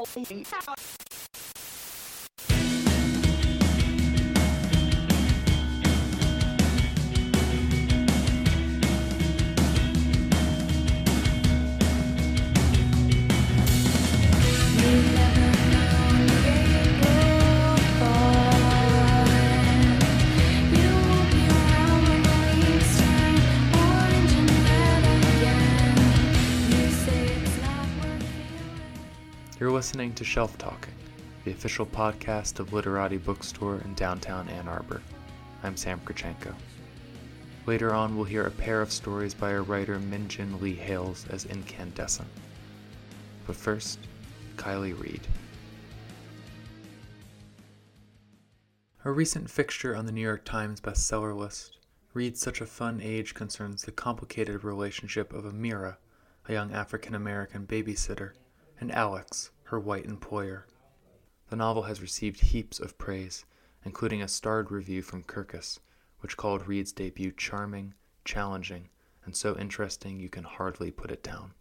You're listening to Shelf Talking, the official podcast of Literati Bookstore in downtown Ann Arbor. I'm Sam Krowchenko. Later on, we'll hear a pair of stories by our writer Min Jin Lee hails as Incandescent. But first, Kiley Reid. A recent fixture on the New York Times bestseller list, Reid Such a Fun Age concerns the complicated relationship of Amira, a young African American babysitter, and Alex, her white employer. The novel has received heaps of praise, including a starred review from Kirkus, which called Reid's debut charming, challenging, and so interesting you can hardly put it down.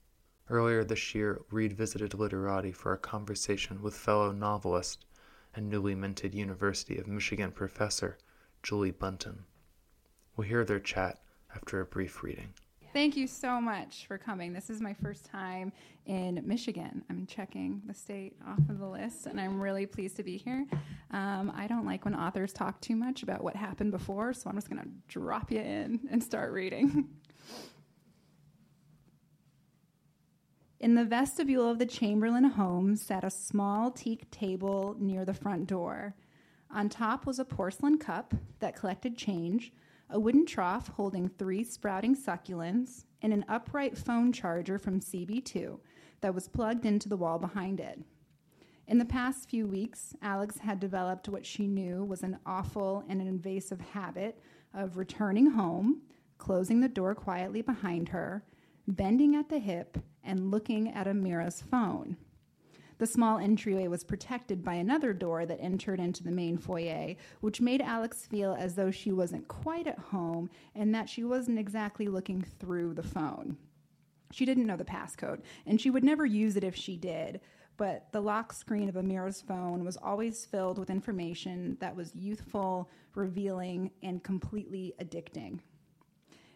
Earlier this year, Reid visited Literati for a conversation with fellow novelist and newly minted University of Michigan professor Julie Buntin. We'll hear their chat after a brief reading. Thank you so much for coming. This is my first time in Michigan. I'm checking the state off of the list, and I'm really pleased to be here. Um, I don't like when authors talk too much about what happened before, so I'm just going to drop you in and start reading. In the vestibule of the Chamberlain home sat a small teak table near the front door. On top was a porcelain cup that collected change a wooden trough holding three sprouting succulents, and an upright phone charger from CB2 that was plugged into the wall behind it. In the past few weeks, Alex had developed what she knew was an awful and an invasive habit of returning home, closing the door quietly behind her, bending at the hip, and looking at Amira's phone. The small entryway was protected by another door that entered into the main foyer, which made Alex feel as though she wasn't quite at home and that she wasn't exactly looking through the phone. She didn't know the passcode, and she would never use it if she did, but the lock screen of Amira's phone was always filled with information that was youthful, revealing, and completely addicting.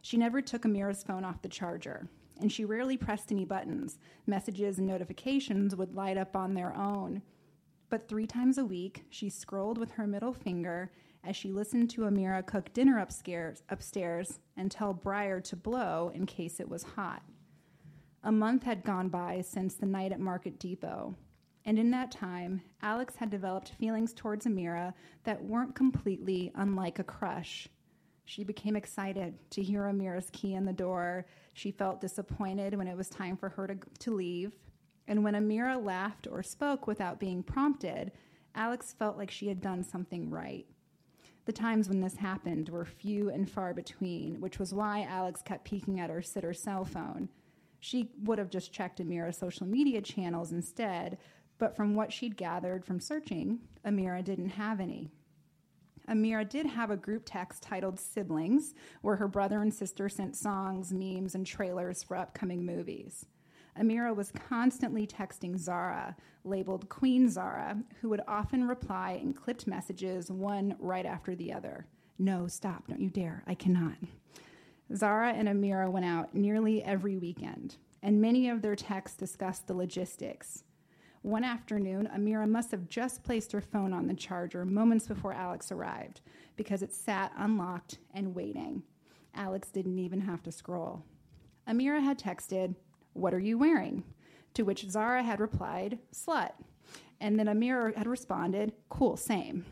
She never took Amira's phone off the charger and she rarely pressed any buttons. Messages and notifications would light up on their own. But three times a week, she scrolled with her middle finger as she listened to Amira cook dinner upstairs, upstairs and tell Briar to blow in case it was hot. A month had gone by since the night at Market Depot, and in that time, Alex had developed feelings towards Amira that weren't completely unlike a crush. She became excited to hear Amira's key in the door. She felt disappointed when it was time for her to, to leave. And when Amira laughed or spoke without being prompted, Alex felt like she had done something right. The times when this happened were few and far between, which was why Alex kept peeking at her sitter's cell phone. She would have just checked Amira's social media channels instead, but from what she'd gathered from searching, Amira didn't have any. Amira did have a group text titled Siblings, where her brother and sister sent songs, memes, and trailers for upcoming movies. Amira was constantly texting Zara, labeled Queen Zara, who would often reply in clipped messages, one right after the other. No, stop, don't you dare, I cannot. Zara and Amira went out nearly every weekend, and many of their texts discussed the logistics. One afternoon, Amira must have just placed her phone on the charger moments before Alex arrived because it sat unlocked and waiting. Alex didn't even have to scroll. Amira had texted, What are you wearing? To which Zara had replied, Slut. And then Amira had responded, Cool, same.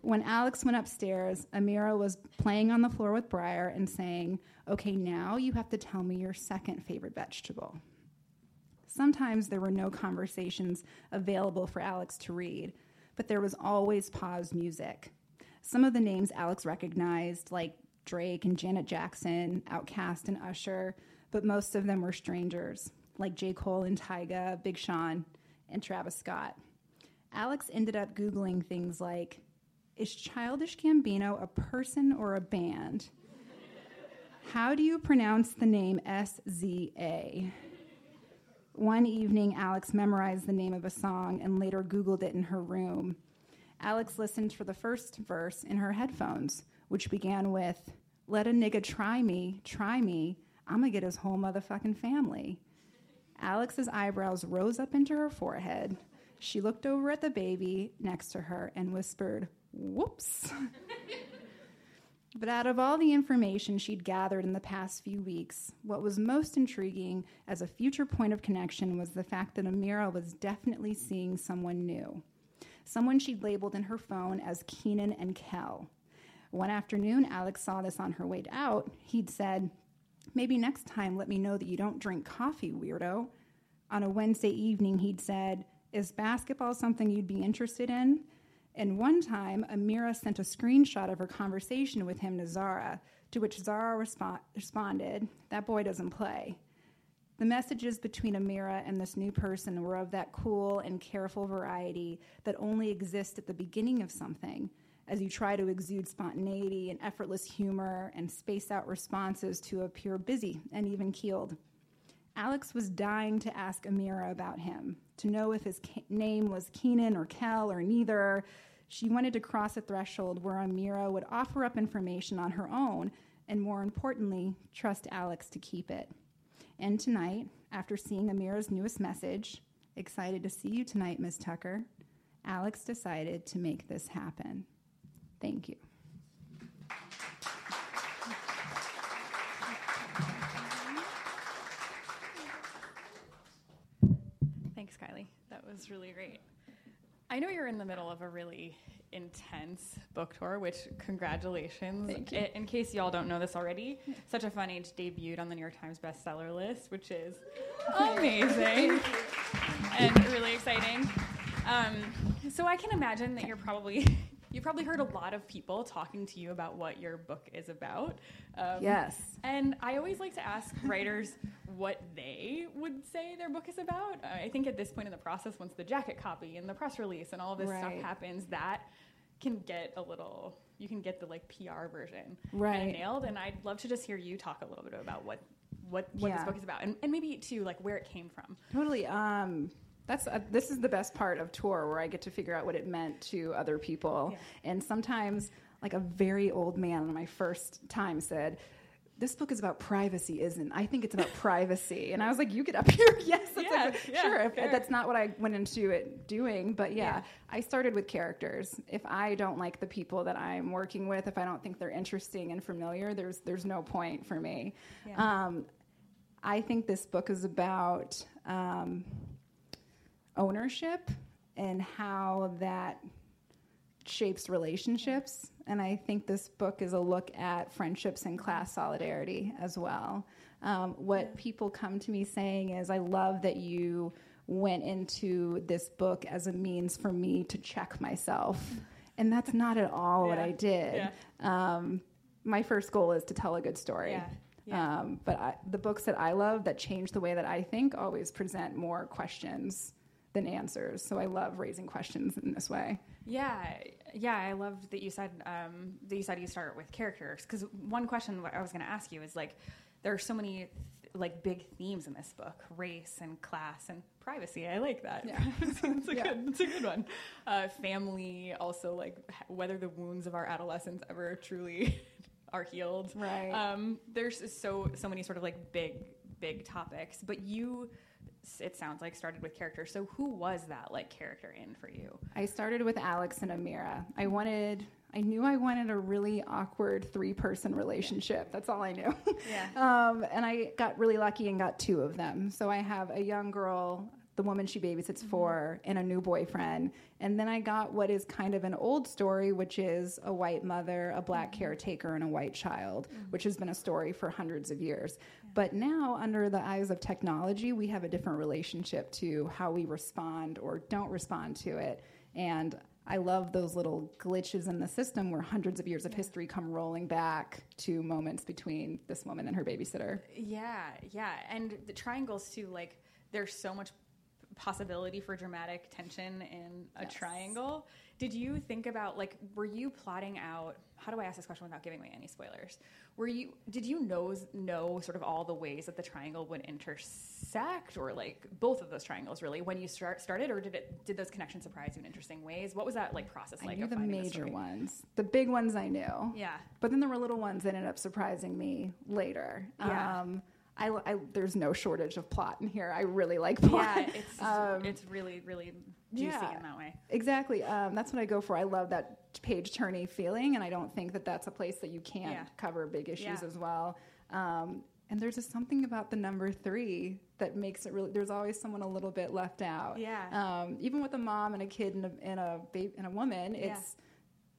When Alex went upstairs, Amira was playing on the floor with Briar and saying, Okay, now you have to tell me your second favorite vegetable. Sometimes there were no conversations available for Alex to read, but there was always pause music. Some of the names Alex recognized, like Drake and Janet Jackson, Outkast and Usher, but most of them were strangers, like J. Cole and Tyga, Big Sean, and Travis Scott. Alex ended up Googling things like Is Childish Gambino a person or a band? How do you pronounce the name SZA? One evening, Alex memorized the name of a song and later Googled it in her room. Alex listened for the first verse in her headphones, which began with, Let a nigga try me, try me, I'm gonna get his whole motherfucking family. Alex's eyebrows rose up into her forehead. She looked over at the baby next to her and whispered, Whoops. but out of all the information she'd gathered in the past few weeks, what was most intriguing as a future point of connection was the fact that Amira was definitely seeing someone new. Someone she'd labeled in her phone as Keenan and Kel. One afternoon, Alex saw this on her way out. He'd said, Maybe next time let me know that you don't drink coffee, weirdo. On a Wednesday evening, he'd said, Is basketball something you'd be interested in? And one time, Amira sent a screenshot of her conversation with him to Zara, to which Zara respo- responded, That boy doesn't play. The messages between Amira and this new person were of that cool and careful variety that only exists at the beginning of something, as you try to exude spontaneity and effortless humor and space out responses to appear busy and even keeled. Alex was dying to ask Amira about him, to know if his name was Keenan or Kel or neither. She wanted to cross a threshold where Amira would offer up information on her own and, more importantly, trust Alex to keep it. And tonight, after seeing Amira's newest message, excited to see you tonight, Miss Tucker, Alex decided to make this happen. Thank you. Was really great. I know you're in the middle of a really intense book tour, which congratulations. Thank you. In case y'all don't know this already, Such a Fun Age debuted on the New York Times bestseller list, which is amazing and really exciting. Um, so I can imagine that you're probably you probably heard a lot of people talking to you about what your book is about. Um, Yes. and I always like to ask writers what they would say their book is about. Uh, I think at this point in the process, once the jacket copy and the press release and all this stuff happens, that can get a little. You can get the like PR version Right. nailed, and I'd love to just hear you talk a little bit about what what what Yeah. this book is about, and, and maybe too like where it came from. Totally. Um, that's uh, this is the best part of tour where I get to figure out what it meant to other people. Yeah. And sometimes, like a very old man on my first time said, "This book is about privacy, isn't? I think it's about privacy." And I was like, "You get up here, yes, that's Yeah, a good- yeah, sure." If, that's not what I went into it doing, but yeah. I started with characters. If I don't like the people that I'm working with, if I don't think they're interesting and familiar, there's there's no point for me. Um, I think this book is about um, ownership and how that shapes relationships. And I think this book is a look at friendships and class solidarity as well. Um, what people come to me saying is, I love that you went into this book as a means for me to check myself. And that's not at all what I did. Um, my first goal is to tell a good story. Yeah. Yeah. Um, but I, the books that I love that change the way that I think always present more questions than answers. So I love raising questions in this way. Yeah, yeah, I loved that you said um, that you said you start with characters because one question I was going to ask you is like there are so many th- like big themes in this book: race and class and privacy. I like that. Yeah. it's a Yeah. good. That's a good one. Uh, family, also like whether the wounds of our adolescence ever truly are healed. Right. Um, there's so so many sort of like big big topics, but you. It sounds like started with characters. So who was that like character in for you? I started with Alex and Amira. I wanted, I knew I wanted a really awkward three person relationship. That's all I knew. Yeah. um, and I got really lucky and got two of them. So I have a young girl, the woman she babysits mm-hmm. for, and a new boyfriend. And then I got what is kind of an old story, which is a white mother, a black mm-hmm. caretaker, and a white child, mm-hmm. which has been a story for hundreds of years. But now, under the eyes of technology, we have a different relationship to how we respond or don't respond to it. And I love those little glitches in the system where hundreds of years of history come rolling back to moments between this woman and her babysitter. Yeah, yeah, and the triangles too. Like, there's so much possibility for dramatic tension in a Yes. triangle. Did you think about like were you plotting out how do I ask this question without giving away any spoilers? Were you did you know know sort of all the ways that the triangle would intersect or like both of those triangles really when you start started or did it did those connections surprise you in interesting ways? What was that like process I like? knew the major ones. The big ones I knew. Yeah. But then there were little ones that ended up surprising me later. Yeah. Um, I, I- there's no shortage of plot in here. I really like plot. Yeah, it's Um, it's really really juicy yeah. in that way. Exactly. Um, that's what I go for. I love that page turny feeling, and I don't think that that's a place that you can't Yeah. cover big issues Yeah. as well. Um, and there's just something about the number three that makes it really. There's always someone a little bit left out. Yeah. Um, even with a mom and a kid and a and a babe and a woman, it's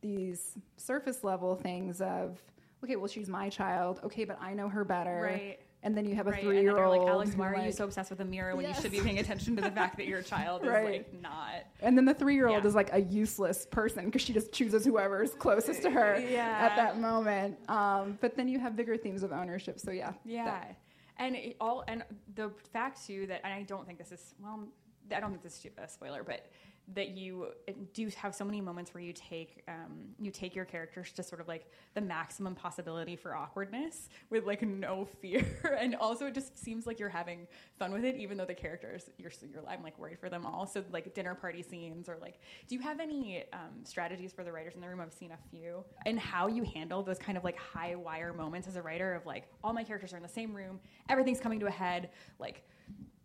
these surface level things of okay, well she's my child. Okay, but I know her better. Right. And then you have a Right, three year old. like, Alex, why are you so obsessed with Amira when you should be paying attention to the fact that your child is Right. like not? And then the three year old Yeah. is like a useless person because she just chooses whoever's closest to her Yeah. at that moment. Um, but then you have bigger themes of ownership. So yeah. Yeah, that- and it all and the fact too that and I don't think this is well, I don't think this is a spoiler, but that you do have so many moments where you take um, you take your characters to sort of like the maximum possibility for awkwardness with like no fear, and also it just seems like you're having fun with it, even though the characters you're you're I'm like worried for them all. So like dinner party scenes or like, do you have any um, strategies for the writers in the room? I've seen a few, and how you handle those kind of like high wire moments as a writer of like all my characters are in the same room, everything's coming to a head, like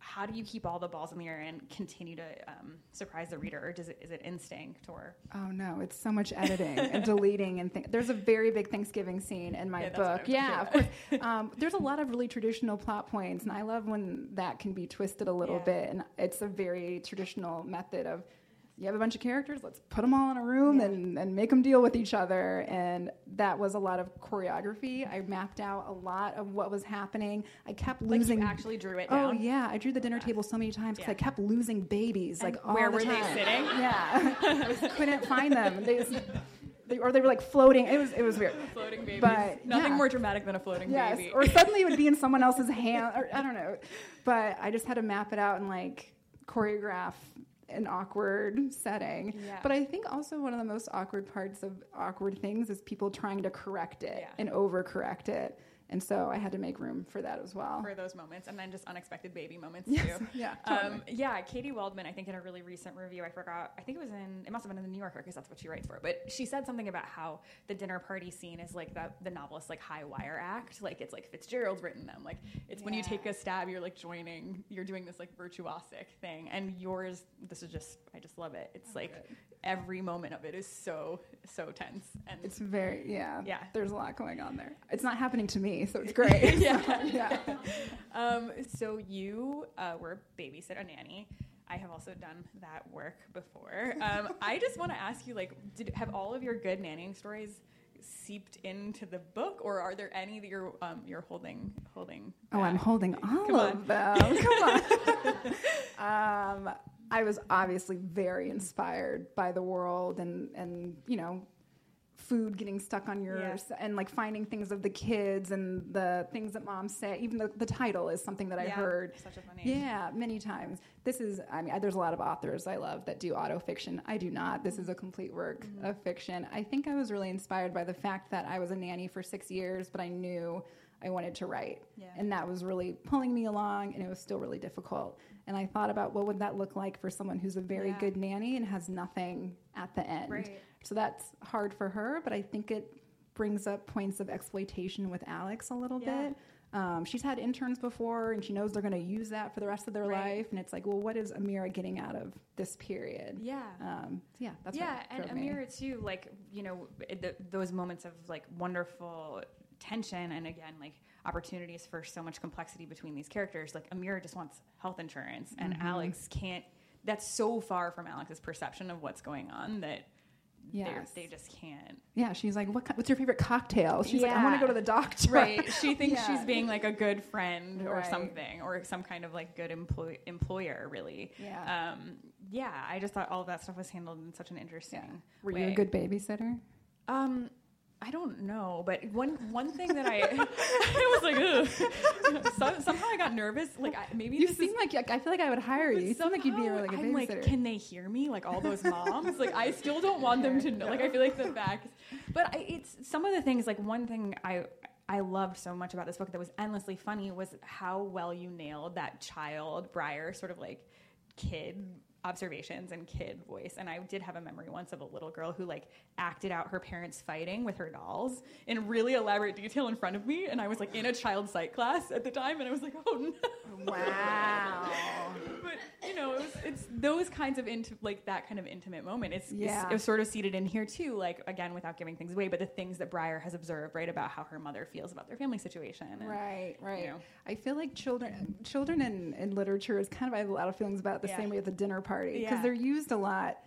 how do you keep all the balls in the air and continue to um, surprise the reader, or does it is it instinct or? Oh no, it's so much editing and deleting and th- there's a very big Thanksgiving scene in my Yeah, that's what I book. Yeah, of course. Um, there's a lot of really traditional plot points, and I love when that can be twisted a little Yeah. bit. And it's a very traditional method of you have a bunch of characters, let's put them all in a room Yeah. and, and make them deal with each other. And that was a lot of choreography. I mapped out a lot of what was happening. I kept Like losing. you actually drew it Oh yeah, I drew the dinner table so many times because Yeah. I kept losing babies And like all where the were they sitting? Yeah, I just couldn't find them. They, just, they or they were like floating. It was it was weird. Floating babies. But, Nothing yeah. more dramatic than a floating Yes, baby. or suddenly it would be in someone else's hand. Or I don't know, but I just had to map it out and like choreograph an awkward setting. Yeah. But I think also one of the most awkward parts of awkward things is people trying to correct it Yeah. and overcorrect it. And so I had to make room for that as well. for those moments, and then just unexpected baby moments Yes, too. yeah, totally. Um, yeah, Katy Waldman, I think in a really recent review, I forgot, I think it was in, it must have been in the New Yorker because that's what she writes for, but she said something about how the dinner party scene is like the, the novelist's like high wire act. Like it's like Fitzgerald's written them. Like it's when you take a stab, you're like joining, you're doing this like virtuosic thing. And yours, this is just, I just love it. It's like good. every moment of it is so, so tense. And It's very yeah. Yeah. There's a lot going on there. It's not happening to me, so it's great. yeah. yeah. Um, so you uh, were a babysit a nanny. I have also done that work before. Um, I just want to ask you, like, did have all of your good nannying stories seeped into the book, or are there any that you're um, you're holding holding? Oh, I'm holding all Come of on. them. Come on. um, I was obviously very inspired by the world and and you know food getting stuck on yours and like finding things of the kids and the things that moms say even the, the title is something that i Yeah, heard Such a funny. yeah many times this is i mean there's a lot of authors i love that do auto fiction i do not this is a complete work Mm-hmm. of fiction i think i was really inspired by the fact that i was a nanny for six years but i knew i wanted to write Yeah. and that was really pulling me along and it was still really difficult and i thought about what would that look like for someone who's a very Yeah. good nanny and has nothing at the end Right. So that's hard for her but i think it brings up points of exploitation with alex a little Yeah. bit um, she's had interns before and she knows they're going to use that for the rest of their Right. life and it's like well what is amira getting out of this period Yeah. um, so yeah that's yeah, and drove me. Amira too. Like you know, the, those moments of like wonderful tension, and again, like opportunities for so much complexity between these characters. Like Amira just wants health insurance, and Mm-hmm. Alex can't. That's so far from Alex's perception of what's going on that Yes. they just can't. yeah she's like what, what's your favorite cocktail she's like i want to go to the doctor Right. She thinks Yeah. she's being like a good friend or Right. something, or some kind of like good employ- employer, really. Yeah. Um, yeah. I just thought all of that stuff was handled in such an interesting. yeah were way. you a good babysitter Um, I don't know, but one one thing that I I was like, somehow I got nervous. Like I, maybe You seem is, like like, I feel like I would hire you. You seem like you'd be a really good I'm babysitter. like, can they hear me? Like all those moms. like I still don't want them to know. Like I feel like the facts. But I, it's some of the things. Like one thing I I loved so much about this book that was endlessly funny was how well you nailed that child Briar sort of like kid observations and kid voice. And i did have a memory once of a little girl who like acted out her parents fighting with her dolls in really elaborate detail in front of me. And i was like in a child psych class at the time. And i was like oh no. Wow. but you know, it was, it's those kinds of into like that kind of intimate moment. It's, Yeah. it's, it's sort of seated in here too. Like again, without giving things away, but the things that Briar has observed, right, about how her mother feels about their family situation. And, Right, right. know. I feel like children, children in, in literature is kind of I have a lot of feelings about the Yeah. same way at the dinner party because Yeah. they're used a lot.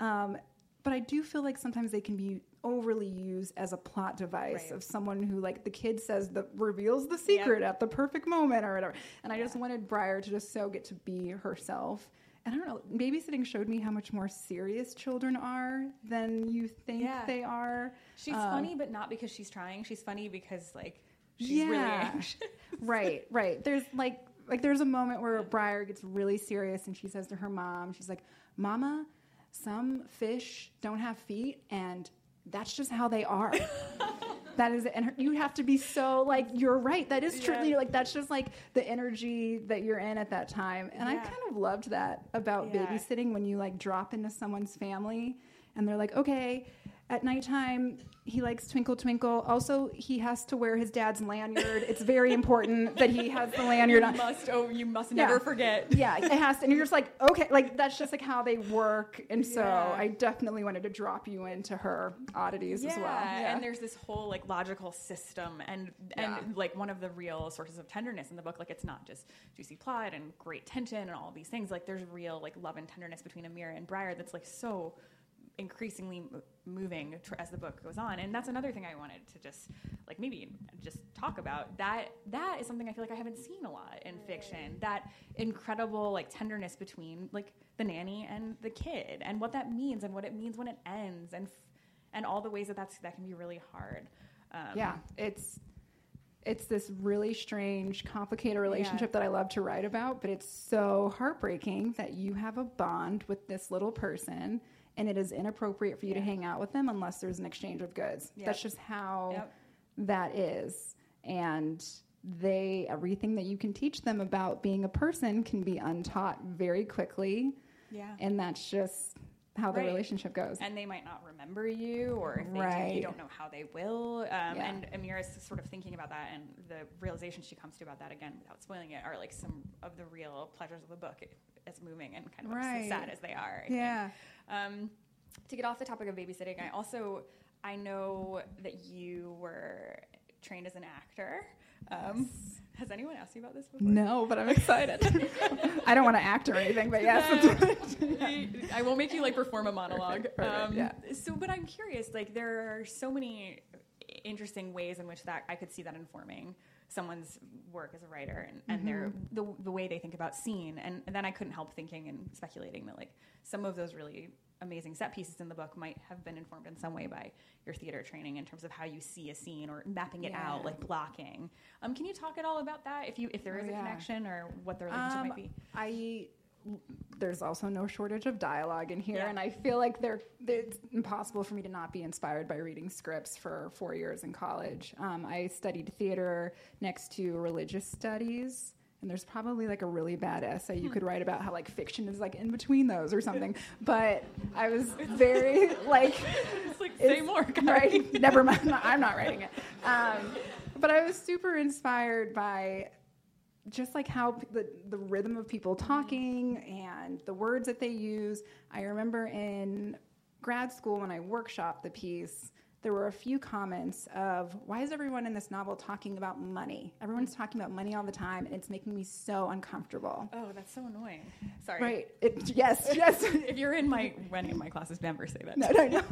Um, but I do feel like sometimes they can be overly used as a plot device Right. of someone who, like, the kid says that reveals the secret at the perfect moment or whatever. And I just wanted Briar to just so get to be herself. And I don't know, babysitting showed me how much more serious children are than you think Yeah. they are. She's Um, funny, but not because she's trying. She's funny because like she's really anxious. right, right. There's like like there's a moment where Briar gets really serious and she says to her mom, she's like, "Mama, some fish don't have feet and that's just how they are." that is it. And you have to be so like you're right. That is true. Yeah. Like that's just like the energy that you're in at that time. And I kind of loved that about Yeah. babysitting when you like drop into someone's family and they're like, "Okay, at nighttime, he likes Twinkle Twinkle. Also, he has to wear his dad's lanyard. It's very important that he has the lanyard you on. must oh you must Yeah. never forget. Yeah, it has to. And you're just like, okay, like that's just like how they work. And so Yeah. I definitely wanted to drop you into her oddities as well. Yeah. and there's this whole like logical system, and and Yeah. like one of the real sources of tenderness in the book, like it's not just juicy plot and great tension and all these things. Like there's real like love and tenderness between Amira and Briar that's like so increasingly moving tr- as the book goes on. And that's another thing i wanted to just like maybe just talk about. That that is something i feel like i haven't seen a lot in fiction. That incredible like tenderness between like the nanny and the kid and what that means and what it means when it ends and f- and all the ways that that's that can be really hard. Um, yeah, it's it's this really strange, complicated relationship that I love to write about, but it's so heartbreaking that you have a bond with this little person and it is inappropriate for you to hang out with them unless there's an exchange of goods. Yep. That's just how Yep. that is. And they everything that you can teach them about being a person can be untaught very quickly. yeah And that's just how the Right. relationship goes. and they might not remember you, or if they do, Right. you don't know how they will. Um, Yeah. And Amira's sort of thinking about that, and the realization she comes to about that again, without spoiling it, are like some of the real pleasures of the book, as moving and kind of Right. sad as they are. I yeah. Um, to get off the topic of babysitting, I also I know that you were trained as an actor. Um, Has anyone asked you about this before? No, but I'm excited. I don't want to act or anything, but yes. I, I won't make you like perform a monologue. Perfect, perfect, um, yeah. So, but I'm curious. Like, there are so many interesting ways in which that I could see that informing someone's work as a writer and, and their Mm-hmm. the, the way they think about scene. And, and then I couldn't help thinking and speculating that like some of those really amazing set pieces in the book might have been informed in some way by your theater training in terms of how you see a scene or mapping it Yeah. out, like blocking. Um, can you talk at all about that? If you if there Oh, is a connection or what the relationship Um, might be? I there's also no shortage of dialogue in here, Yeah. and I feel like there it's impossible for me to not be inspired by reading scripts for four years in college. Um, I studied theater next to religious studies. And there's probably like a really bad essay you could write about how like fiction is like in between those or something. But I was very like It's like say more, Kari. right? Never mind. I'm not writing it. Um, but I was super inspired by just like how the, the rhythm of people talking and the words that they use. I remember in grad school when I workshopped the piece, there were a few comments of why is everyone in this novel talking about money? Everyone's talking about money all the time, and it's making me so uncomfortable. Oh, that's so annoying. Sorry. Right? It, yes, yes. If you're in my any of my classes, never say that. no, no, no.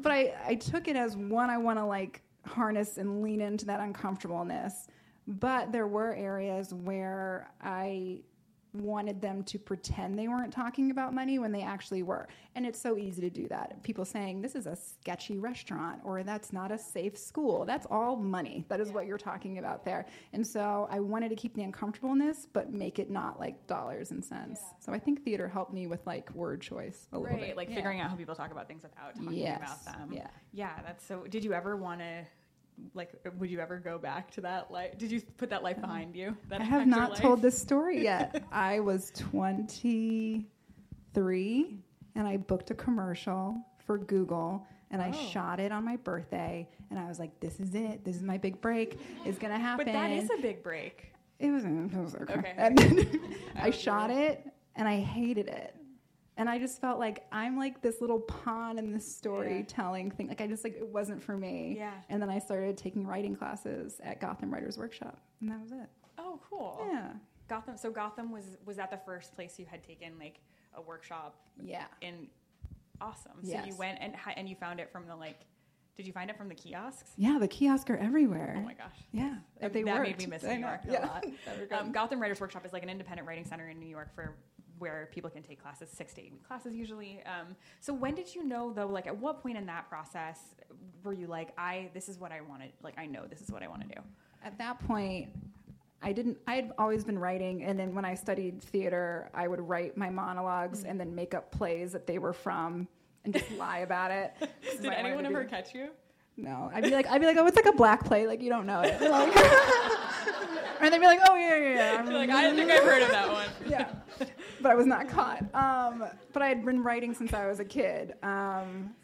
But I, I took it as one, I want to like harness and lean into that uncomfortableness. But there were areas where I wanted them to pretend they weren't talking about money when they actually were. And it's so easy to do that. People saying this is a sketchy restaurant or that's not a safe school. That's all money. That is what you're talking about there. And so I wanted to keep the uncomfortableness, but make it not like dollars and cents. So I think theater helped me with like word choice a little bit. like Yeah. figuring out how people talk about things without talking Yes, about them. yeah. Yeah, that's so. Did you ever want to, like, would you ever go back to that life? Did you put that life um, behind you? That I have not life? told this story yet. I was 23 and I booked a commercial for Google and I Oh. shot it on my birthday and I was like, this is it. This is my big break. It's going to happen. But that is a big break. it was, it was okay. Okay. I I shot it and I hated it. And I just felt like I'm like this little pawn in this storytelling thing. Like I just like it wasn't for me. Yeah. And then I started taking writing classes at Gotham Writers Workshop, and that was it. Oh, cool. Yeah. Gotham. So Gotham was was that the first place you had taken like a workshop Yeah. in? Awesome. So you went and and you found it from the like. Did you find it from the kiosks? Yeah, the kiosks are everywhere. Oh my gosh. Yeah, That, they that made me miss New. York a Yeah. lot. Um. Gotham Writers Workshop is like an independent writing center in New York for where people can take classes, six to eight week classes usually. Um, so when did you know though? Like at what point in that process were you like, I this is what I wanted. Like I know this is what I want to do. At that point, I didn't. I had always been writing, and then when I studied theater, I would write my monologues and then make up plays that they were from and just lie about it. Did anyone ever be- catch you? No, I'd be like, I'd be like, oh, it's like a black play, like you don't know it. Like- and they'd be like, oh yeah, yeah, yeah. You're like I think I've heard of that one. yeah, but I was not caught. Um, but I had been writing since I was a kid. Um,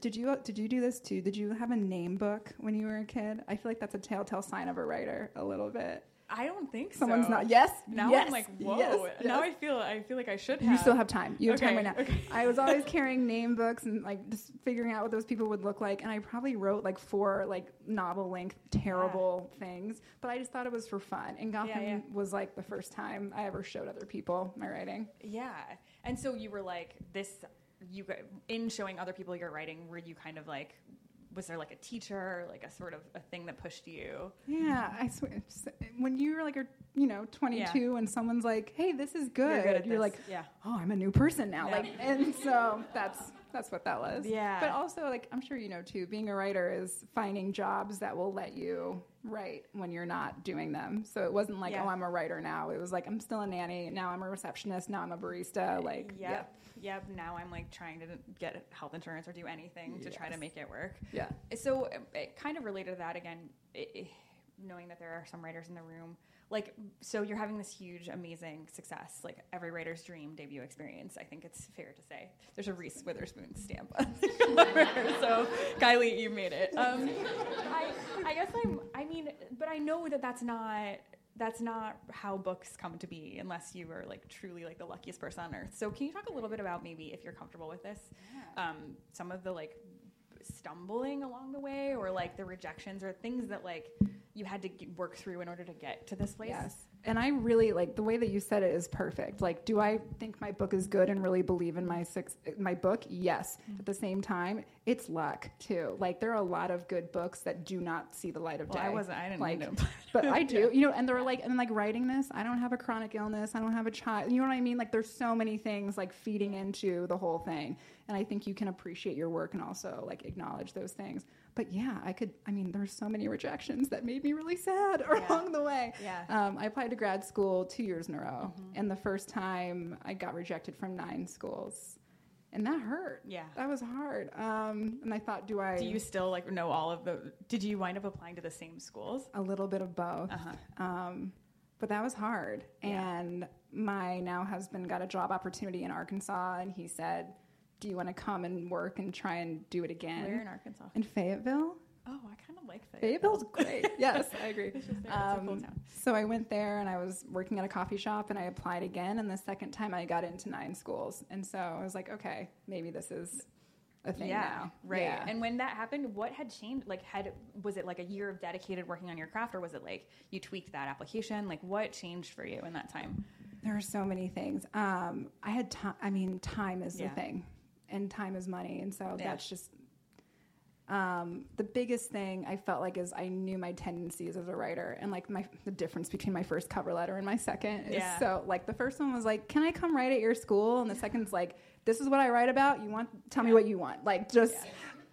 did you did you do this too? Did you have a name book when you were a kid? I feel like that's a telltale sign of a writer, a little bit. I don't think Someone's so. not. Yes. Now yes, I'm like, whoa. yes, Now yes. I feel I feel like I should have. You still have time. You have time right now. okay. I was always carrying name books and like just figuring out what those people would look like, and I probably wrote like four like novel length terrible things, but I just thought it was for fun. And Gotham yeah. was like the first time I ever showed other people my writing. Yeah. And so you were like this you in showing other people your writing were you kind of like was there like a teacher like a sort of a thing that pushed you Yeah, I swear. When you're like you know 22 and someone's like, "Hey, this is good," You're good you're like, Yeah. "Oh, I'm a new person now." Yeah. Like, and so that's that's what that was. Yeah. But also, like, I'm sure you know too. Being a writer is finding jobs that will let you write when you're not doing them. So it wasn't like, Yeah. "Oh, I'm a writer now." It was like, "I'm still a nanny. Now I'm a receptionist. Now I'm a barista." Like, yeah, yep yep now i'm like trying to get health insurance or do anything to try to make it work. Yeah. so it kind of related to that again i i knowing that there are some writers in the room like so you're having this huge amazing success like every writer's dream debut experience i think it's fair to say. There's a reese witherspoon stamp on the cover, so kiley you made it. Um, I, I guess i'm i mean but i know that that's not that's not how books come to be unless you are like truly like the luckiest person on earth. So can you talk a little bit about maybe if you're comfortable with this um, some of the like stumbling along the way or like the rejections or things that like you had to work through in order to get to this place Yes. And I really like the way that you said it is perfect. Like, do I think my book is good and really believe in my six, my book? Yes. Mm-hmm. At the same time, it's luck too. Like, there are a lot of good books that do not see the light of well, day. i wasn't i didn't like, to but I do, you know, and they're like, and like writing this, I don't have a chronic illness, I don't have a child, you know what I mean? Like, there's so many things like feeding into the whole thing, and I think you can appreciate your work and also like acknowledge those things. But yeah, I could. I mean, there's so many rejections that made me really sad along the way. Yeah. Um, I applied to grad school two years in a row, and the first time I got rejected from nine schools, and that hurt. Yeah. that was hard. Um, and I thought, do I? do you still like know all of the did you wind up applying to the same schools a little bit of both. Uh-huh. Um, but that was hard. Yeah. And my now husband got a job opportunity in Arkansas, and he said, "Do you want to come and work and try and do it again?" where in arkansas In Fayetteville. oh i kind of like Fayetteville. Fayetteville's great. yes, I agree. It's just there. It's a cool Um, town. so I went there and I was working at a coffee shop and I applied again. And the second time I got into nine schools. And so I was like, okay, maybe this is a thing yeah now. right Yeah. and when that happened what had changed like had was it like a year of dedicated working on your craft or was it like you tweaked that application like what changed for you in that time there are so many things. Um, I had time. I mean, time is Yeah. the thing, and time is money. And so Yeah. that's just. Um, the biggest thing I felt like is I knew my tendencies as a writer and like my the difference between my first cover letter and my second is Yeah. so like the first one was like, Can I come write at your school? And the second's like, This is what I write about. You want tell me what you want. Like just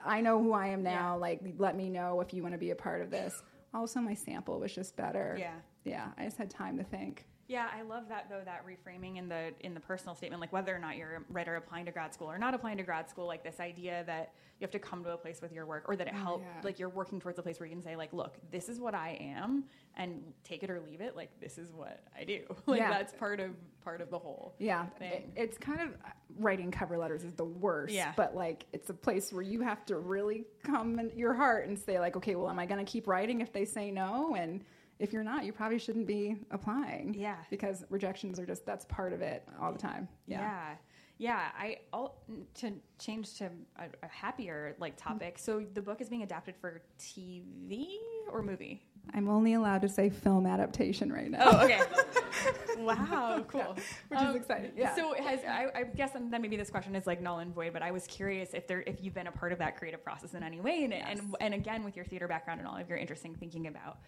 I know who I am now. Yeah. Like let me know if you want to be a part of this. Also my sample was just better. Yeah. Yeah. I just had time to think. Yeah, I love that though that reframing in the in the personal statement, like whether or not you're a writer applying to grad school or not applying to grad school, like this idea that you have to come to a place with your work, or that it oh, helps, yeah. like you're working towards a place where you can say, like, look, this is what I am, and take it or leave it. Like this is what I do. like Yeah. that's part of part of the whole. Yeah, it, it's kind of uh, writing cover letters is the worst. Yeah. but like it's a place where you have to really come in your heart and say like, okay, well, am I going to keep writing if they say no? And if you're not, you probably shouldn't be applying. Yeah. because rejections are just that's part of it all the time. Yeah. Yeah, I all, to change to a, a happier like mm-hmm. topic. So the book is being adapted for TV or movie. I'm only allowed to say film adaptation right now. Oh, okay. wow, cool. Which is um, exciting, yeah. So has I, I guess then maybe this question is like null and void, but I was curious if there if you've been a part of that creative process in any way, and and, and again with your theater background and all of your interesting thinking about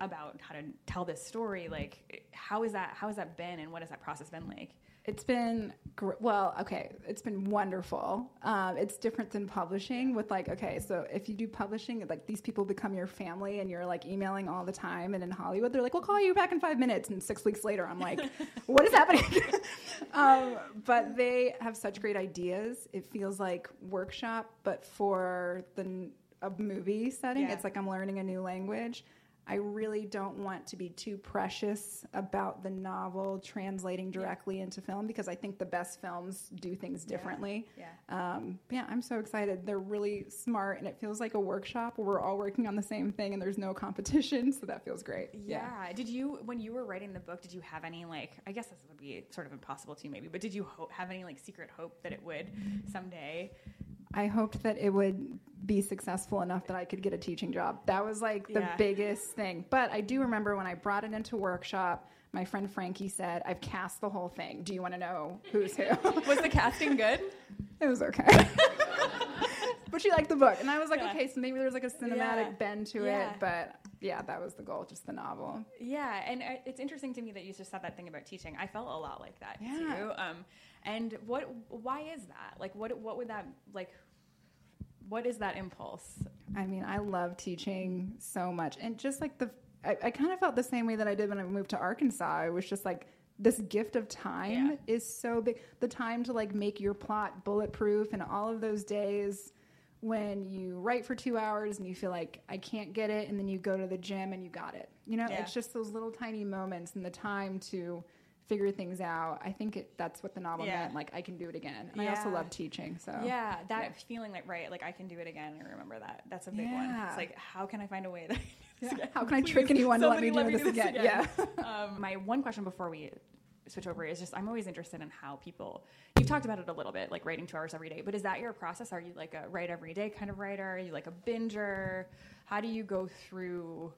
about how to tell this story, like how is that how has that been, and what has that process been like? It's been gr- well, okay. It's been wonderful. Um, it's different than publishing. With like, okay, so if you do publishing, like these people become your family, and you're like emailing all the time. And in Hollywood, they're like, "We'll call you back in five minutes." And six weeks later, I'm like, "What is happening?" um, but they have such great ideas. It feels like workshop, but for the a movie setting. Yeah. It's like I'm learning a new language. I really don't want to be too precious about the novel translating directly into film because I think the best films do things differently. Yeah. Um, yeah, I'm so excited. They're really smart, and it feels like a workshop where we're all working on the same thing, and there's no competition. So that feels great. Yeah. Did you, when you were writing the book, did you have any like? I guess this would be sort of impossible to you, maybe, but did you ho- have any like secret hope that it would someday? I hoped that it would be successful enough that I could get a teaching job. That was like the Yeah. biggest thing. But I do remember when I brought it into workshop, my friend Frankie said, I've cast the whole thing. Do you want to know who's who? Was the casting good? it was okay. but she liked the book. And I was like, Yeah. okay, so maybe there's like a cinematic Yeah. bend to Yeah. it. But yeah, that was the goal, just the novel. Yeah, and I- it's interesting to me that you just said that thing about teaching. I felt a lot like that Yeah. too. Um, and what? Why is that? Like, what? What would that like? What is that impulse? I mean, I love teaching so much. And just like the, I, I kind of felt the same way that I did when I moved to Arkansas. It was just like, this gift of time Yeah. is so big. The time to like make your plot bulletproof and all of those days when you write for two hours and you feel like I can't get it, and then you go to the gym and you got it. You know, Yeah. it's just those little tiny moments and the time to figure things out. I think it, that's what the novel Yeah. meant. Like I can do it again, and I also love teaching. So yeah, that yeah. feeling like right, like I can do it again. I remember that. That's a big one. It's like, how can I find a way that I can do Yeah. How can I Please, trick anyone to let me somebody do this again? Yeah. um, my one question before we switch over is just I'm always interested in how people. You've talked about it a little bit, like writing two hours every day. But is that your process? Are you like a write every day kind of writer? Are you like a binger? How do you go through?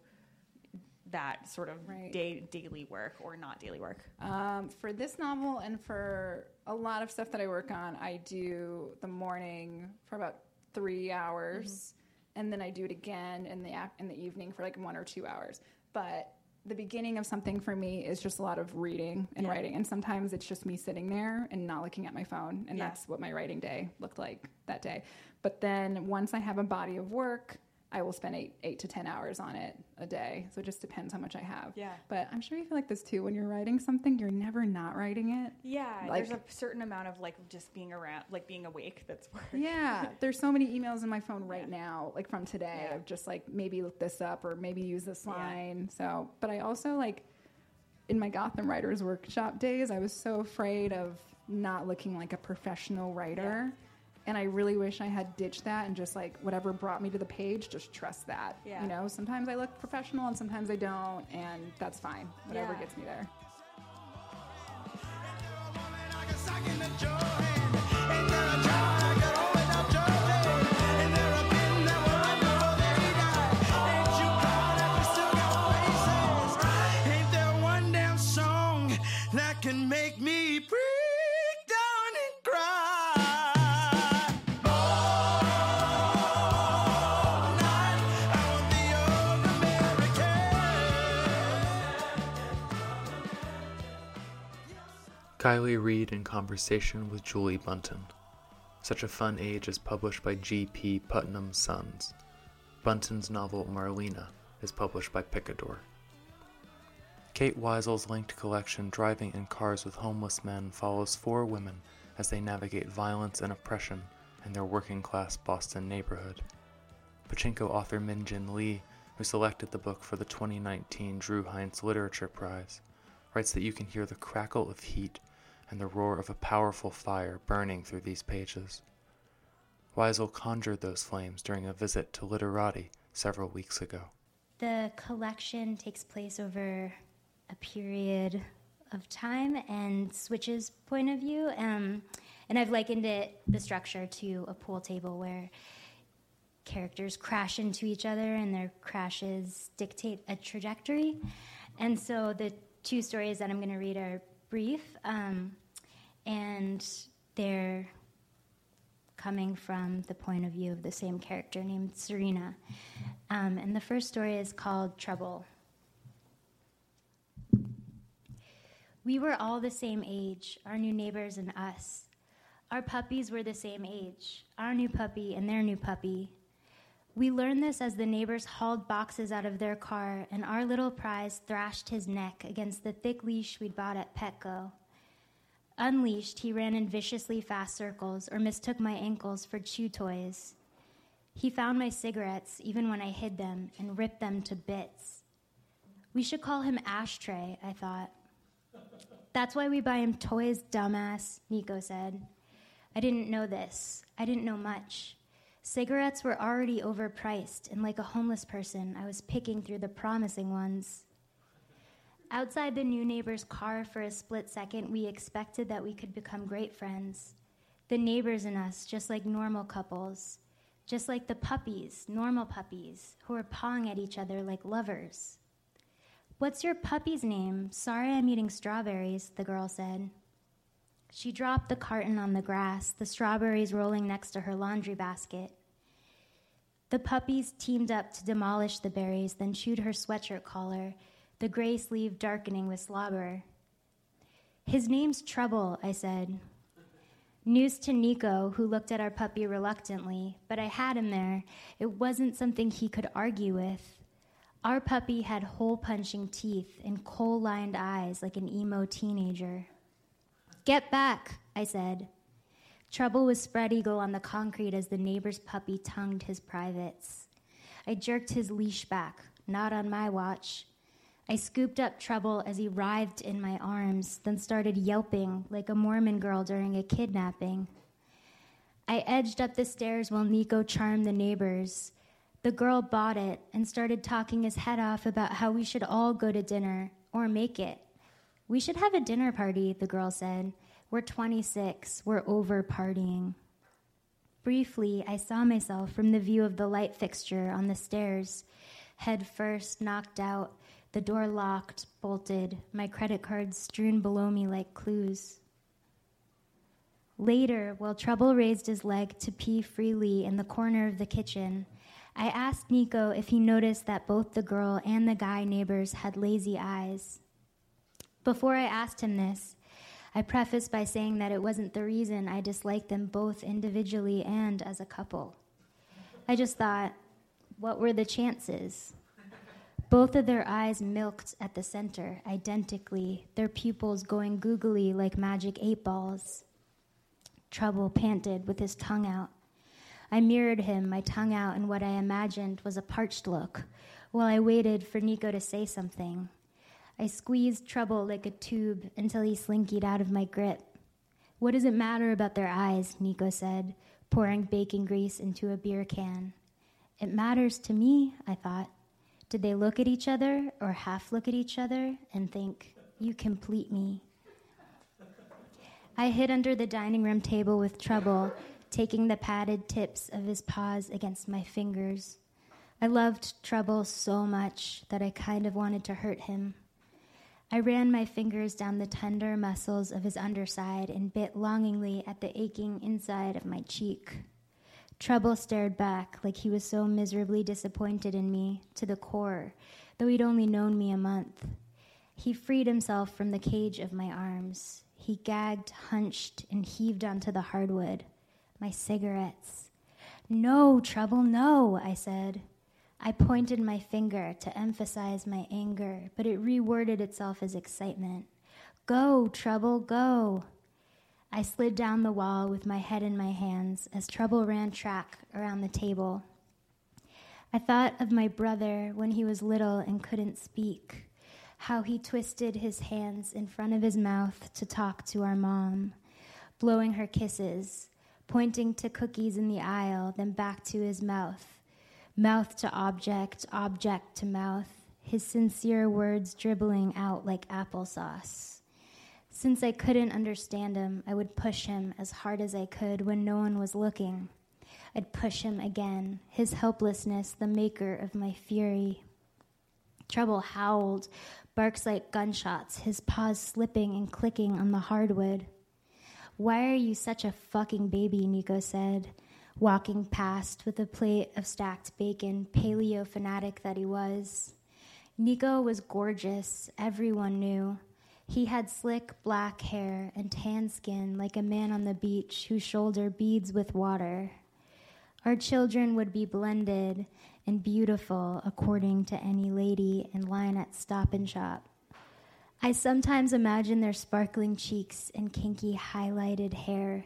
That sort of Right. day, daily work or not daily work. Um, for this novel and for a lot of stuff that I work on, I do the morning for about three hours, and then I do it again in the in the evening for like one or two hours. But the beginning of something for me is just a lot of reading and Yeah. writing, and sometimes it's just me sitting there and not looking at my phone, and Yeah. that's what my writing day looked like that day. But then once I have a body of work. I will spend eight eight to ten hours on it a day, so it just depends how much I have. Yeah. But I'm sure you feel like this too. When you're writing something, you're never not writing it. Yeah, Like- there's a certain amount of like just being around, like being awake. That's work. Yeah. There's so many emails in my phone right now, like from today, Yeah. of just like maybe look this up or maybe use this Yeah. line. So, but I also like in my Gotham Writers Workshop days, I was so afraid of not looking like a professional writer. And I really wish I had ditched that and just like whatever brought me to the page, just trust that. Yeah. You know, sometimes I look professional and sometimes I don't, and that's fine. Whatever Yeah. gets me there. Kiley Reid in conversation with Julie Buntin. Such a Fun Age is published by G.P. Putnam's Sons. Buntin's novel Marlena is published by Picador. Kate Wisel's linked collection Driving in Cars with Homeless Men follows four women as they navigate violence and oppression in their working class Boston neighborhood. Pachinko author Min Jin Lee, who selected the book for the 2019 Drew Heinz Literature Prize, writes that you can hear the crackle of heat and the roar of a powerful fire burning through these pages. Wisel conjured those flames during a visit to Literati several weeks ago. The collection takes place over a period of time and switches point of view. Um, and I've likened it, the structure, to a pool table where characters crash into each other and their crashes dictate a trajectory. And so the two stories that I'm going to read are brief, um, and they're coming from the point of view of the same character named Serena. Um, and the first story is called Trouble. We were all the same age, our new neighbors and us. Our puppies were the same age, our new puppy and their new puppy. We learned this as the neighbors hauled boxes out of their car and our little prize thrashed his neck against the thick leash we'd bought at Petco. Unleashed, he ran in viciously fast circles or mistook my ankles for chew toys. He found my cigarettes even when I hid them and ripped them to bits. We should call him Ashtray, I thought. That's why we buy him toys, dumbass, Nico said. I didn't know this. I didn't know much. Cigarettes were already overpriced, and like a homeless person, I was picking through the promising ones. Outside the new neighbor's car for a split second, we expected that we could become great friends. The neighbors and us, just like normal couples, just like the puppies, normal puppies, who are pawing at each other like lovers. What's your puppy's name? Sorry I'm eating strawberries, the girl said. She dropped the carton on the grass, the strawberries rolling next to her laundry basket. The puppies teamed up to demolish the berries, then chewed her sweatshirt collar, the gray sleeve darkening with slobber. His name's Trouble, I said. News to Nico, who looked at our puppy reluctantly, but I had him there. It wasn't something he could argue with. Our puppy had hole punching teeth and coal lined eyes like an emo teenager. Get back, I said. Trouble was spread eagle on the concrete as the neighbor's puppy tongued his privates. I jerked his leash back, not on my watch. I scooped up Trouble as he writhed in my arms, then started yelping like a Mormon girl during a kidnapping. I edged up the stairs while Nico charmed the neighbors. The girl bought it and started talking his head off about how we should all go to dinner or make it. We should have a dinner party, the girl said. We're 26. We're over partying. Briefly, I saw myself from the view of the light fixture on the stairs, head first knocked out, the door locked, bolted, my credit cards strewn below me like clues. Later, while Trouble raised his leg to pee freely in the corner of the kitchen, I asked Nico if he noticed that both the girl and the guy neighbors had lazy eyes. Before I asked him this, I prefaced by saying that it wasn't the reason I disliked them both individually and as a couple. I just thought, what were the chances? Both of their eyes milked at the center, identically, their pupils going googly like magic eight balls. Trouble panted with his tongue out. I mirrored him, my tongue out, in what I imagined was a parched look, while I waited for Nico to say something. I squeezed Trouble like a tube until he slinkied out of my grip. What does it matter about their eyes? Nico said, pouring bacon grease into a beer can. It matters to me, I thought. Did they look at each other or half look at each other and think, You complete me? I hid under the dining room table with Trouble, taking the padded tips of his paws against my fingers. I loved Trouble so much that I kind of wanted to hurt him. I ran my fingers down the tender muscles of his underside and bit longingly at the aching inside of my cheek. Trouble stared back like he was so miserably disappointed in me to the core, though he'd only known me a month. He freed himself from the cage of my arms. He gagged, hunched, and heaved onto the hardwood. My cigarettes. No, Trouble, no, I said. I pointed my finger to emphasize my anger, but it reworded itself as excitement. Go, Trouble, go. I slid down the wall with my head in my hands as Trouble ran track around the table. I thought of my brother when he was little and couldn't speak, how he twisted his hands in front of his mouth to talk to our mom, blowing her kisses, pointing to cookies in the aisle, then back to his mouth, mouth to object, object to mouth, his sincere words dribbling out like applesauce. Since I couldn't understand him, I would push him as hard as I could when no one was looking. I'd push him again, his helplessness the maker of my fury. Trouble howled, barks like gunshots, his paws slipping and clicking on the hardwood. Why are you such a fucking baby? Nico said, walking past with a plate of stacked bacon, paleo fanatic that he was. Nico was gorgeous, everyone knew. He had slick black hair and tan skin like a man on the beach whose shoulder beads with water. Our children would be blended and beautiful according to any lady in line at Stop and Shop. I sometimes imagine their sparkling cheeks and kinky highlighted hair.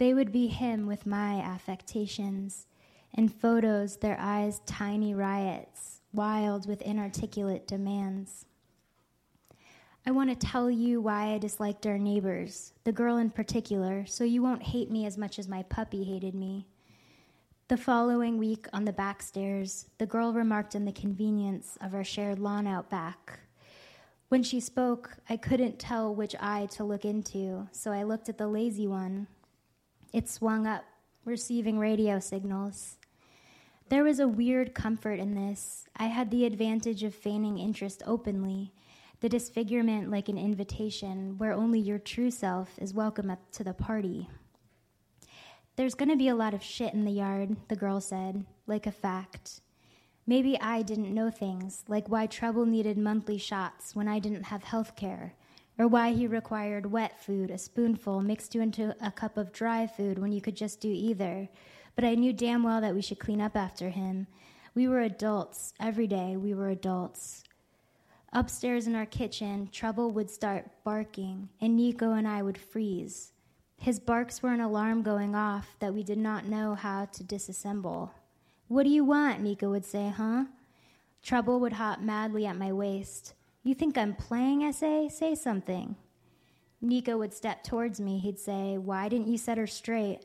They would be him with my affectations. In photos, their eyes tiny riots, wild with inarticulate demands. I want to tell you why I disliked our neighbors, the girl in particular, so you won't hate me as much as my puppy hated me. The following week on the back stairs, the girl remarked on the convenience of our shared lawn out back. When she spoke, I couldn't tell which eye to look into, so I looked at the lazy one. It swung up, receiving radio signals. There was a weird comfort in this. I had the advantage of feigning interest openly, the disfigurement like an invitation where only your true self is welcome to the party. There's to be a lot of shit in the yard, the girl said, like a fact. Maybe I didn't know things, like why Trouble needed monthly shots when I didn't have health care, or why he required wet food, a spoonful, mixed into a cup of dry food when you could just do either. But I knew damn well that we should clean up after him. We were adults. Every day we were adults. Upstairs in our kitchen, Trouble would start barking, and Nico and I would freeze. His barks were an alarm going off that we did not know how to disassemble. What do you want? Nico would say, huh? Trouble would hop madly at my waist. You think I'm playing, essay? Say something. Nico would step towards me. He'd say, Why didn't you set her straight?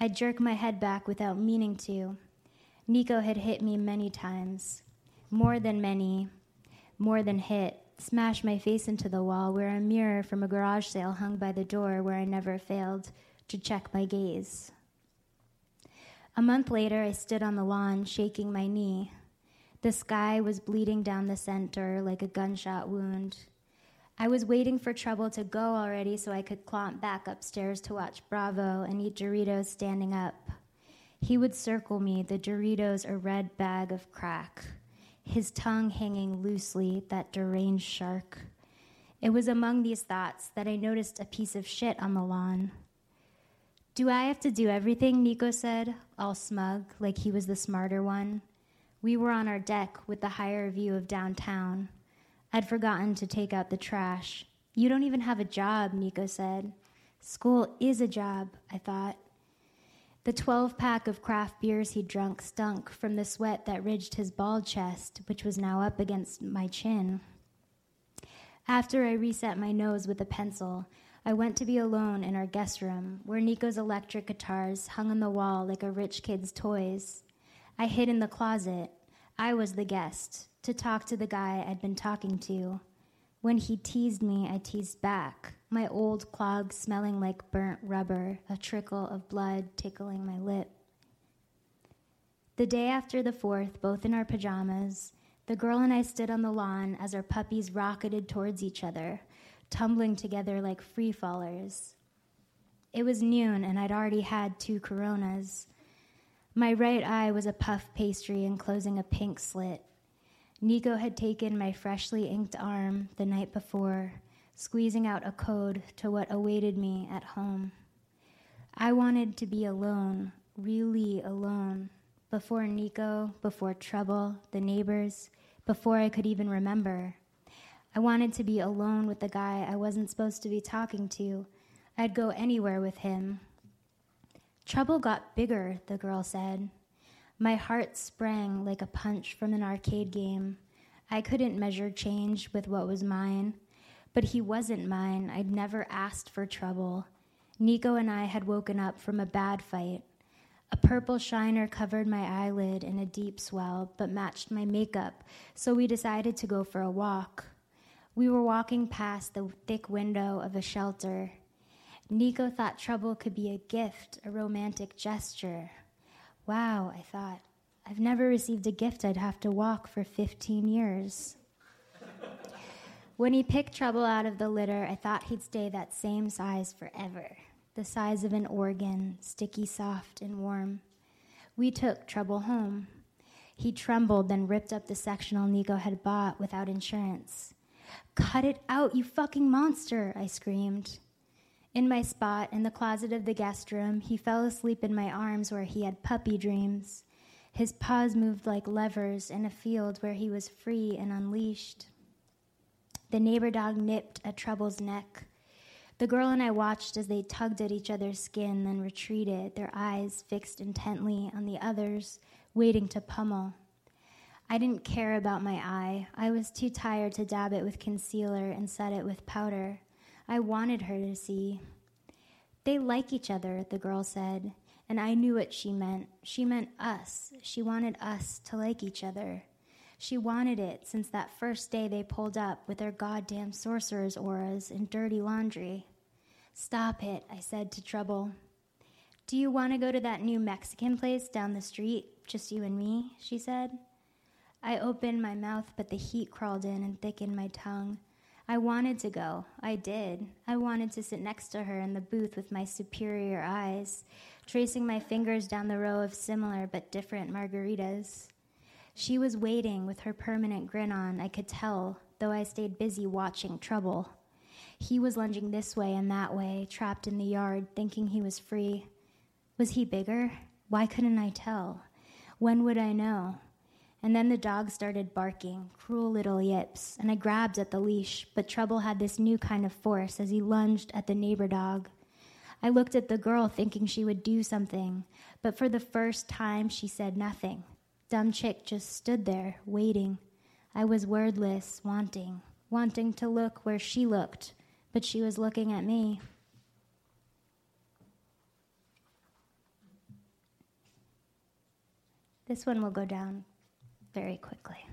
I'd jerk my head back without meaning to. Nico had hit me many times. More than many. More than hit smashed my face into the wall where a mirror from a garage sale hung by the door where I never failed to check my gaze. A month later, I stood on the lawn, shaking my knee. The sky was bleeding down the center like a gunshot wound. I was waiting for trouble to go already so I could clomp back upstairs to watch Bravo and eat Doritos standing up. He would circle me, the Doritos a red bag of crack his tongue hanging loosely, that deranged shark. It was among these thoughts that I noticed a piece of shit on the lawn. Do I have to do everything? Nico said, all smug, like he was the smarter one. We were on our deck with the higher view of downtown. I'd forgotten to take out the trash. You don't even have a job, Nico said. School is a job, I thought. The 12 pack of craft beers he'd drunk stunk from the sweat that ridged his bald chest, which was now up against my chin. After I reset my nose with a pencil, I went to be alone in our guest room, where Nico's electric guitars hung on the wall like a rich kid's toys. I hid in the closet. I was the guest, to talk to the guy I'd been talking to. When he teased me, I teased back, my old clog smelling like burnt rubber, a trickle of blood tickling my lip. The day after the fourth, both in our pajamas, the girl and I stood on the lawn as our puppies rocketed towards each other, tumbling together like free fallers. It was noon, and I'd already had two coronas. My right eye was a puff pastry enclosing a pink slit. Nico had taken my freshly inked arm the night before, squeezing out a code to what awaited me at home. I wanted to be alone, really alone, before Nico, before trouble, the neighbors, before I could even remember. I wanted to be alone with the guy I wasn't supposed to be talking to. I'd go anywhere with him. Trouble got bigger, the girl said. My heart sprang like a punch from an arcade game. I couldn't measure change with what was mine, but he wasn't mine. I'd never asked for trouble. Nico and I had woken up from a bad fight. A purple shiner covered my eyelid in a deep swell, but matched my makeup, so we decided to go for a walk. We were walking past the thick window of a shelter. Nico thought trouble could be a gift, a romantic gesture. Wow, I thought. I've never received a gift I'd have to walk for 15 years. when he picked trouble out of the litter, I thought he'd stay that same size forever the size of an organ, sticky, soft, and warm. We took trouble home. He trembled, then ripped up the sectional Nico had bought without insurance. Cut it out, you fucking monster, I screamed. In my spot, in the closet of the guest room, he fell asleep in my arms where he had puppy dreams. His paws moved like levers in a field where he was free and unleashed. The neighbor dog nipped at Trouble's neck. The girl and I watched as they tugged at each other's skin, then retreated, their eyes fixed intently on the other's, waiting to pummel. I didn't care about my eye. I was too tired to dab it with concealer and set it with powder. I wanted her to see. They like each other, the girl said, and I knew what she meant. She meant us. She wanted us to like each other. She wanted it since that first day they pulled up with their goddamn sorcerer's auras and dirty laundry. Stop it, I said to Trouble. Do you want to go to that new Mexican place down the street, just you and me? she said. I opened my mouth, but the heat crawled in and thickened my tongue. I wanted to go. I did. I wanted to sit next to her in the booth with my superior eyes, tracing my fingers down the row of similar but different margaritas. She was waiting with her permanent grin on, I could tell, though I stayed busy watching trouble. He was lunging this way and that way, trapped in the yard, thinking he was free. Was he bigger? Why couldn't I tell? When would I know? And then the dog started barking, cruel little yips, and I grabbed at the leash, but Trouble had this new kind of force as he lunged at the neighbor dog. I looked at the girl thinking she would do something, but for the first time she said nothing. Dumb chick just stood there, waiting. I was wordless, wanting, wanting to look where she looked, but she was looking at me. This one will go down very quickly.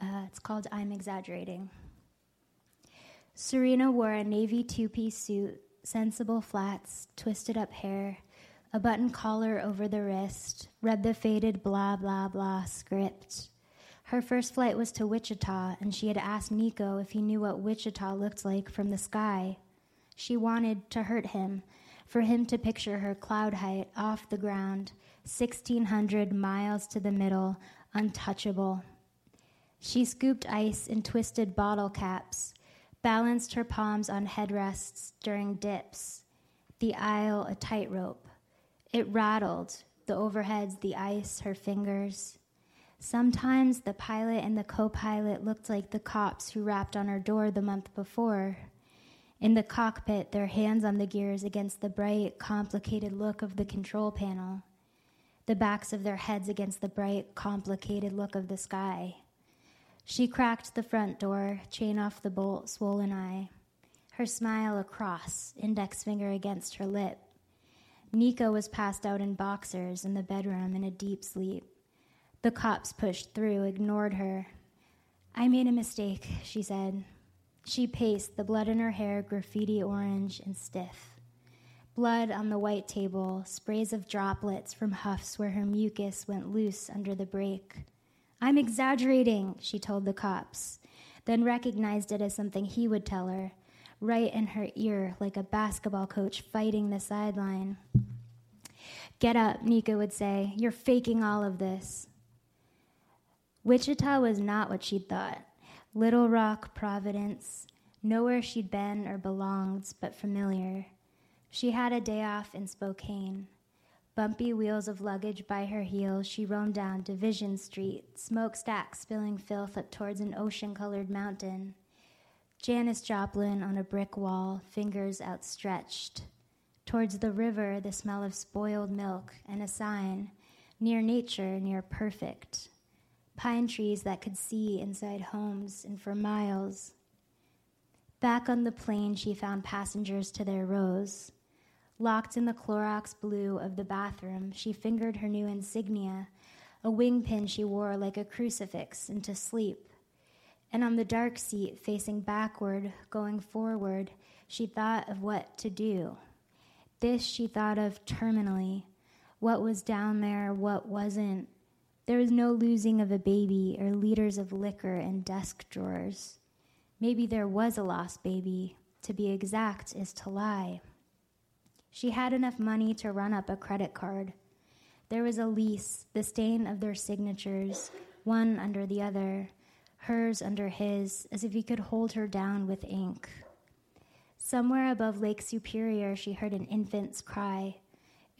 Uh, it's called I'm Exaggerating. Serena wore a navy two piece suit, sensible flats, twisted up hair, a button collar over the wrist, read the faded blah blah blah script. Her first flight was to Wichita, and she had asked Nico if he knew what Wichita looked like from the sky. She wanted to hurt him, for him to picture her cloud height off the ground, 1,600 miles to the middle, untouchable. She scooped ice in twisted bottle caps, balanced her palms on headrests during dips, the aisle a tightrope. It rattled, the overheads, the ice, her fingers. Sometimes the pilot and the co pilot looked like the cops who rapped on her door the month before. In the cockpit, their hands on the gears against the bright, complicated look of the control panel the backs of their heads against the bright, complicated look of the sky. She cracked the front door, chain off the bolt, swollen eye. Her smile across, index finger against her lip. Nico was passed out in boxers in the bedroom in a deep sleep. The cops pushed through, ignored her. I made a mistake, she said. She paced, the blood in her hair graffiti orange and stiff blood on the white table, sprays of droplets from huffs where her mucus went loose under the brake. I'm exaggerating, she told the cops, then recognized it as something he would tell her, right in her ear, like a basketball coach fighting the sideline. Get up, Nico would say. You're faking all of this. Wichita was not what she'd thought. Little Rock, Providence, nowhere she'd been or belonged, but familiar. She had a day off in Spokane. Bumpy wheels of luggage by her heels, she roamed down Division Street, smokestacks spilling filth up towards an ocean colored mountain. Janis Joplin on a brick wall, fingers outstretched. Towards the river, the smell of spoiled milk and a sign near nature, near perfect. Pine trees that could see inside homes and for miles. Back on the plane, she found passengers to their rows. Locked in the Clorox blue of the bathroom, she fingered her new insignia, a wing pin she wore like a crucifix, into sleep. And on the dark seat, facing backward, going forward, she thought of what to do. This she thought of terminally. What was down there, what wasn't. There was no losing of a baby or liters of liquor in desk drawers. Maybe there was a lost baby. To be exact is to lie. She had enough money to run up a credit card. There was a lease, the stain of their signatures, one under the other, hers under his, as if he could hold her down with ink. Somewhere above Lake Superior, she heard an infant's cry.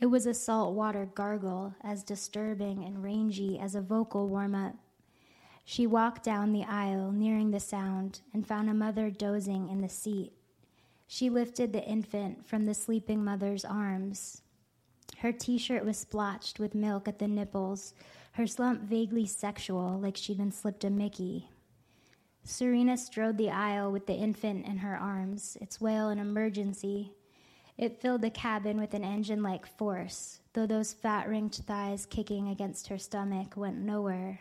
It was a saltwater gargle, as disturbing and rangy as a vocal warm up. She walked down the aisle, nearing the sound, and found a mother dozing in the seat. She lifted the infant from the sleeping mother's arms. Her t shirt was splotched with milk at the nipples, her slump vaguely sexual, like she'd been slipped a Mickey. Serena strode the aisle with the infant in her arms, its wail an emergency. It filled the cabin with an engine like force, though those fat ringed thighs kicking against her stomach went nowhere.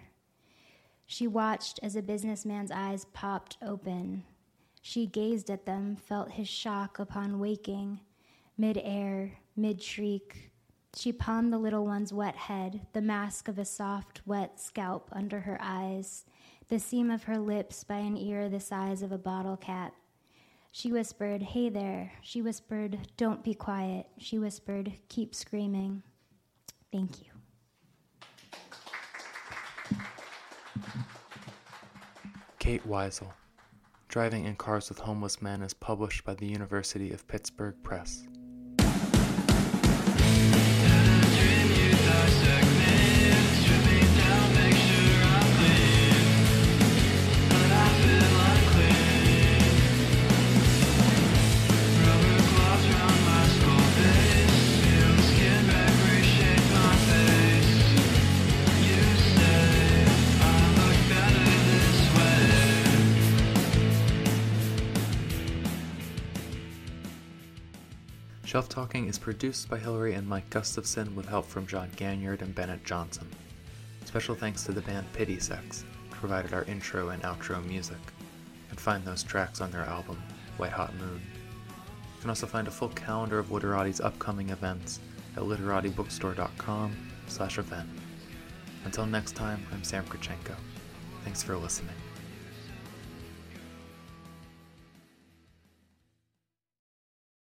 She watched as a businessman's eyes popped open. She gazed at them, felt his shock upon waking. Mid air, mid shriek, she palmed the little one's wet head, the mask of a soft, wet scalp under her eyes, the seam of her lips by an ear the size of a bottle cap. She whispered, Hey there. She whispered, Don't be quiet. She whispered, Keep screaming. Thank you. Kate Wisel. Driving in Cars with Homeless Men is published by the University of Pittsburgh Press. Shelf Talking is produced by Hilary and Mike Gustafson with help from John Ganiard and Bennet Johnson. Special thanks to the band Pity Sex, who provided our intro and outro music. You can find those tracks on their album, White Hot Moon. You can also find a full calendar of Literati's upcoming events at literatibookstore.com slash event. Until next time, I'm Sam Krowchenko. Thanks for listening.